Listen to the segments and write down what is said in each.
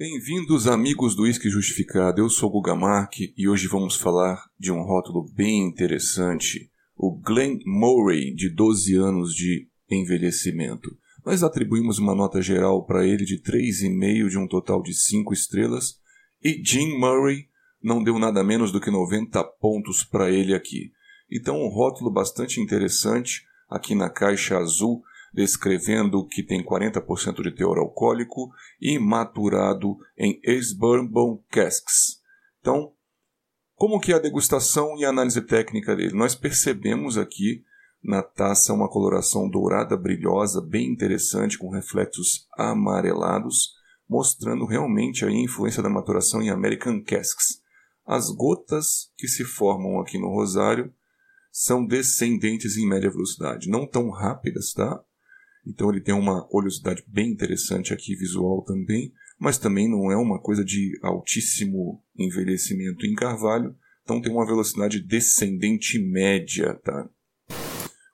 Bem-vindos, amigos do Whisky Justificado. Eu sou o Guga Mark e hoje vamos falar de um rótulo bem interessante, o Glen Murray, de 12 anos de envelhecimento. Nós atribuímos uma nota geral para ele de 3,5 de um total de 5 estrelas e Jim Murray não deu nada menos do que 90 pontos para ele aqui. Então, um rótulo bastante interessante aqui na caixa azul descrevendo que tem 40% de teor alcoólico e maturado em ex-bourbon casks. Então, como que é a degustação e a análise técnica dele? Nós percebemos aqui na taça uma coloração dourada brilhosa, bem interessante, com reflexos amarelados, mostrando realmente a influência da maturação em American Casks. As gotas que se formam aqui no rosário são descendentes em média velocidade, não tão rápidas, tá? Então ele tem uma oleosidade bem interessante aqui visual também, mas também não é uma coisa de altíssimo envelhecimento em carvalho, então tem uma velocidade descendente média, tá?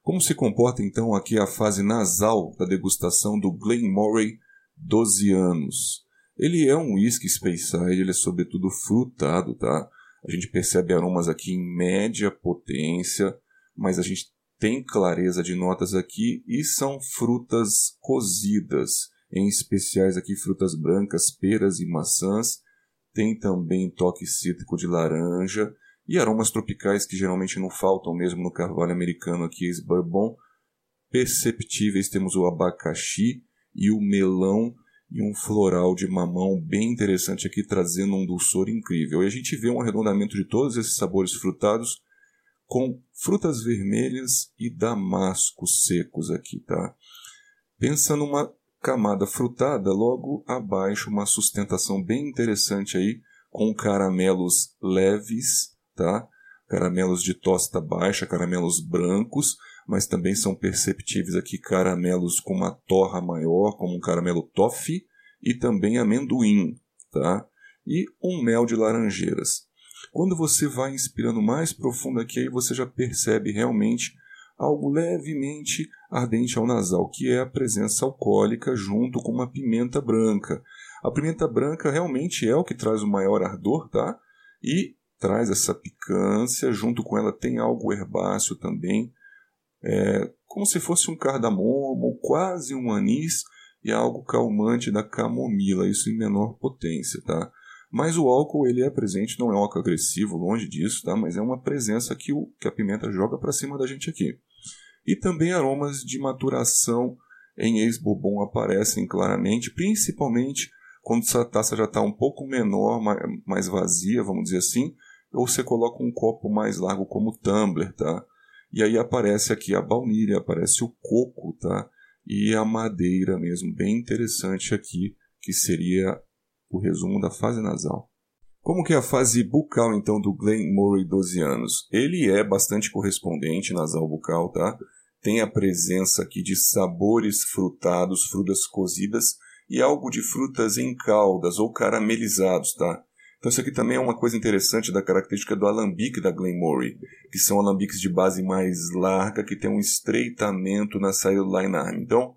Como se comporta então aqui a fase nasal da degustação do Glenmorangie 12 anos? Ele é um whisky Speyside, ele é sobretudo frutado, tá? A gente percebe aromas aqui em média potência, mas a gente tem clareza de notas aqui e são frutas cozidas, em especiais aqui frutas brancas, peras e maçãs. Tem também toque cítrico de laranja e aromas tropicais que geralmente não faltam mesmo no carvalho americano aqui, esse bourbon. Perceptíveis temos o abacaxi e o melão e um floral de mamão bem interessante aqui, trazendo um dulçor incrível. E a gente vê um arredondamento de todos esses sabores frutados com frutas vermelhas e damascos secos aqui, tá? Pensa numa camada frutada, logo abaixo uma sustentação bem interessante aí com caramelos leves, tá? Caramelos de tosta baixa, caramelos brancos, mas também são perceptíveis aqui caramelos com uma torra maior, como um caramelo toffee e também amendoim, tá? E um mel de laranjeiras. Quando você vai inspirando mais profundo aqui, aí você já percebe realmente algo levemente ardente ao nasal, que é a presença alcoólica junto com uma pimenta branca. A pimenta branca realmente é o que traz o maior ardor, tá? E traz essa picância, junto com ela tem algo herbáceo também, é, como se fosse um cardamomo, quase um anis, e algo calmante da camomila, isso em menor potência, tá? Mas o álcool ele é presente, não é um álcool agressivo, longe disso, tá? mas é uma presença que, o, que a pimenta joga para cima da gente aqui. E também aromas de maturação em ex-bourbon aparecem claramente, principalmente quando essa taça já está um pouco menor, mais vazia, vamos dizer assim, ou você coloca um copo mais largo como tumbler, tá? E aí aparece aqui a baunilha, aparece o coco, tá? E a madeira mesmo, bem interessante aqui, que seria o resumo da fase nasal. Como que é a fase bucal, então, do Glenn Murray 12 anos? Ele é bastante correspondente nasal bucal, tá? Tem a presença aqui de sabores frutados, frutas cozidas e algo de frutas em caldas ou caramelizados, tá? Então isso aqui também é uma coisa interessante da característica do alambique da Glenmorangie, que são alambiques de base mais larga, que tem um estreitamento na saída do line arm. Então,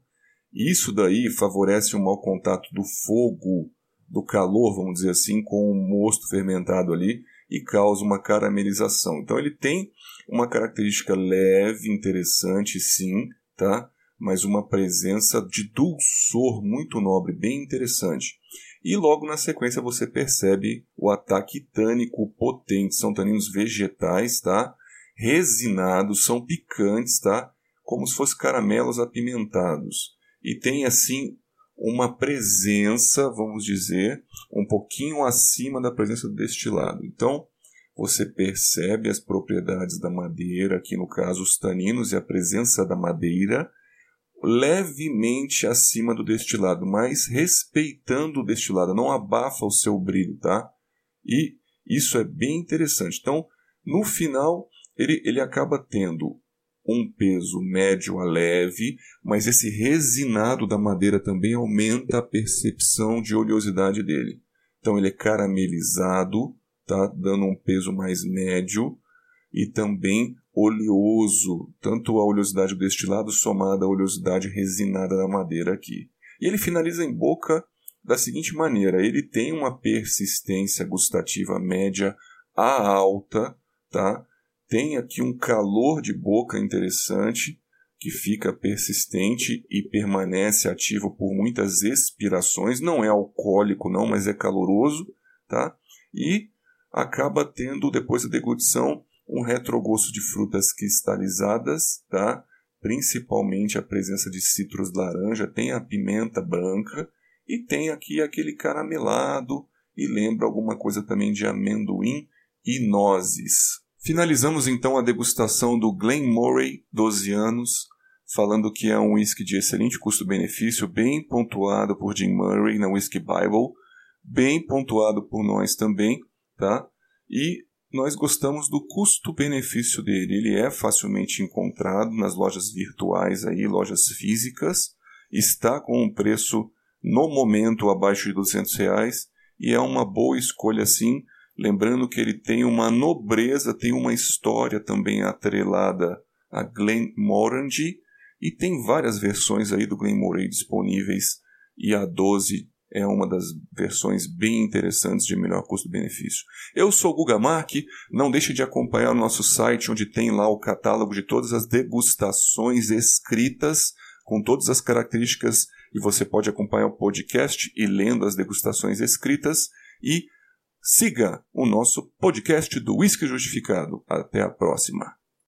isso daí favorece o mau contato do fogo do calor, vamos dizer assim, com o mosto fermentado ali e causa uma caramelização. Então ele tem uma característica leve, interessante, sim, tá? Mas uma presença de dulçor muito nobre, bem interessante. E logo na sequência você percebe o ataque tânico potente. São taninos vegetais, tá? Resinados, são picantes, tá? Como se fossem caramelos apimentados. E tem assim uma presença, vamos dizer, um pouquinho acima da presença do destilado. Então, você percebe as propriedades da madeira, aqui no caso os taninos e a presença da madeira, levemente acima do destilado, mas respeitando o destilado, não abafa o seu brilho, tá? E isso é bem interessante. Então, no final, ele, ele acaba tendo um peso médio a leve, mas esse resinado da madeira também aumenta a percepção de oleosidade dele. Então ele é caramelizado, tá dando um peso mais médio e também oleoso, tanto a oleosidade do destilado somada à oleosidade resinada da madeira aqui. E ele finaliza em boca da seguinte maneira: ele tem uma persistência gustativa média a alta, tá? Tem aqui um calor de boca interessante que fica persistente e permanece ativo por muitas expirações. Não é alcoólico, não, mas é caloroso, tá? E acaba tendo, depois da deglutição, um retrogosto de frutas cristalizadas, tá? principalmente a presença de citros laranja, tem a pimenta branca e tem aqui aquele caramelado e lembra alguma coisa também de amendoim e nozes. Finalizamos então a degustação do Glen Murray 12 anos, falando que é um whisky de excelente custo-benefício, bem pontuado por Jim Murray na Whisky Bible, bem pontuado por nós também, tá? E nós gostamos do custo-benefício dele. Ele é facilmente encontrado nas lojas virtuais aí, lojas físicas, está com um preço no momento abaixo de 200 reais e é uma boa escolha sim, lembrando que ele tem uma nobreza, tem uma história também atrelada a Glen Morangi e tem várias versões aí do Glen Moray disponíveis e a 12 é uma das versões bem interessantes de melhor custo-benefício. Eu sou Guga Mark, não deixe de acompanhar o nosso site onde tem lá o catálogo de todas as degustações escritas com todas as características e você pode acompanhar o podcast e lendo as degustações escritas e siga o nosso podcast do Whisky Justificado. Até a próxima.